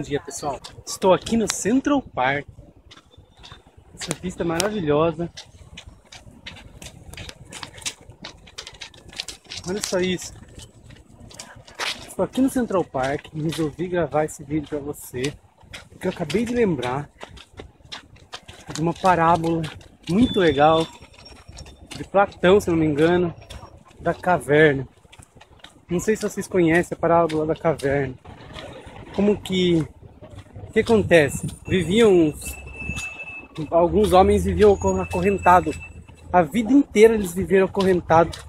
dia pessoal, estou aqui no Central Park, essa vista maravilhosa, olha só isso, estou aqui no Central Park e resolvi gravar esse vídeo para você, porque eu acabei de lembrar de uma parábola muito legal de Platão, se não me engano, da caverna. Não sei se vocês conhecem a parábola da caverna como que o que acontece? Viviam alguns homens viviam acorrentados. A vida inteira eles viveram acorrentados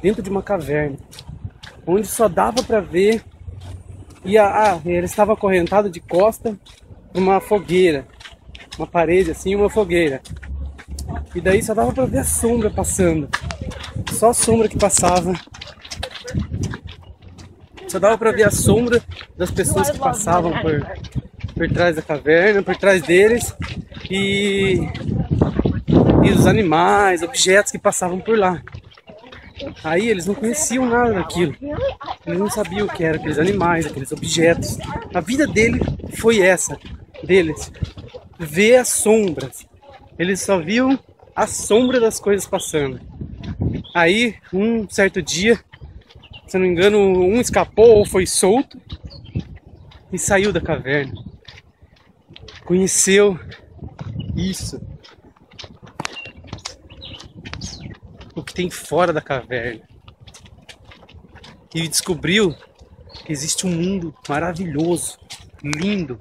dentro de uma caverna, onde só dava para ver e a, ah, ele estava acorrentado de costa uma fogueira, uma parede assim, uma fogueira. E daí só dava para ver a sombra passando. Só a sombra que passava só dava para ver a sombra das pessoas que passavam por, por trás da caverna, por trás deles e, e os animais, objetos que passavam por lá. Aí eles não conheciam nada daquilo. Eles não sabiam o que eram aqueles animais, aqueles objetos. A vida dele foi essa, deles. Ver as sombras. Eles só viam a sombra das coisas passando. Aí, um certo dia, se não me engano, um escapou ou foi solto e saiu da caverna. Conheceu isso. O que tem fora da caverna. E descobriu que existe um mundo maravilhoso, lindo,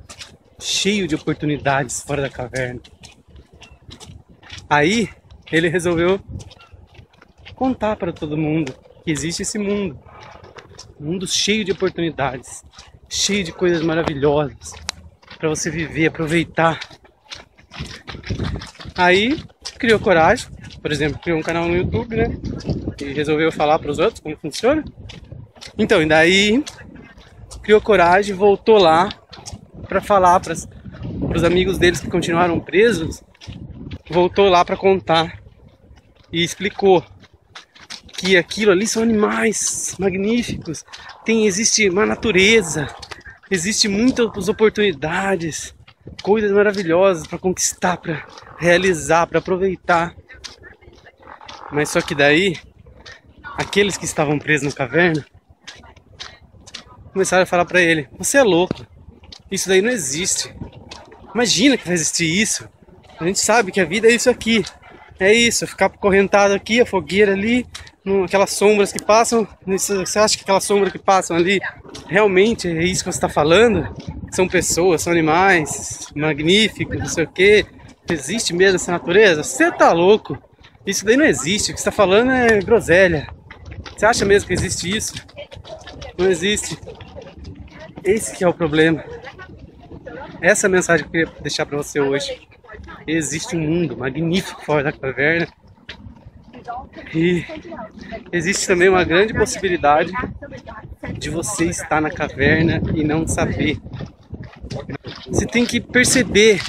cheio de oportunidades fora da caverna. Aí ele resolveu contar para todo mundo que existe esse mundo um mundo cheio de oportunidades, cheio de coisas maravilhosas para você viver, aproveitar. Aí criou coragem, por exemplo, criou um canal no YouTube, né? E resolveu falar para os outros como funciona. Então, e daí criou coragem, voltou lá para falar para os amigos deles que continuaram presos, voltou lá para contar e explicou que aquilo ali são animais magníficos, tem existe uma natureza, existe muitas oportunidades, coisas maravilhosas para conquistar, para realizar, para aproveitar. Mas só que daí aqueles que estavam presos na caverna começaram a falar para ele: "Você é louco. Isso daí não existe. Imagina que vai existir isso. A gente sabe que a vida é isso aqui. É isso, ficar correntado aqui, a fogueira ali, aquelas sombras que passam. Você acha que aquelas sombras que passam ali realmente é isso que você está falando? São pessoas, são animais magníficos, não sei o que. Existe mesmo essa natureza? Você tá louco? Isso daí não existe. O que você está falando é groselha. Você acha mesmo que existe isso? Não existe. Esse que é o problema. Essa é a mensagem que eu queria deixar para você hoje. Existe um mundo magnífico fora da caverna e existe também uma grande possibilidade de você estar na caverna e não saber. Você tem que perceber,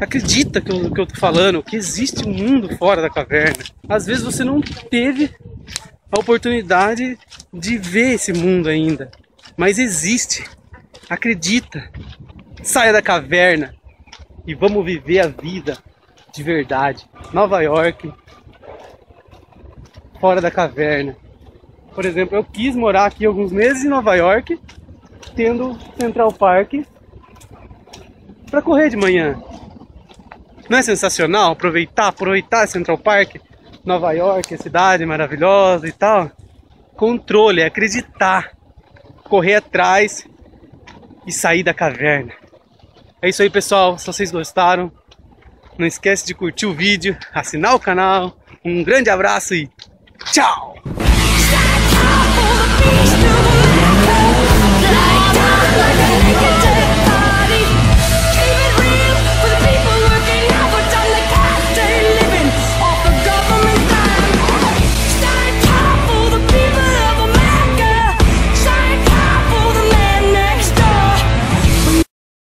acredita que eu, que eu tô falando, que existe um mundo fora da caverna. Às vezes você não teve a oportunidade de ver esse mundo ainda, mas existe. Acredita. Saia da caverna e vamos viver a vida de verdade. Nova York, fora da caverna. Por exemplo, eu quis morar aqui alguns meses em Nova York, tendo Central Park para correr de manhã. Não é sensacional aproveitar, aproveitar Central Park, Nova York, a cidade maravilhosa e tal? Controle, é acreditar, correr atrás e sair da caverna. É isso aí, pessoal. Se vocês gostaram, não esquece de curtir o vídeo, assinar o canal. Um grande abraço e 叫。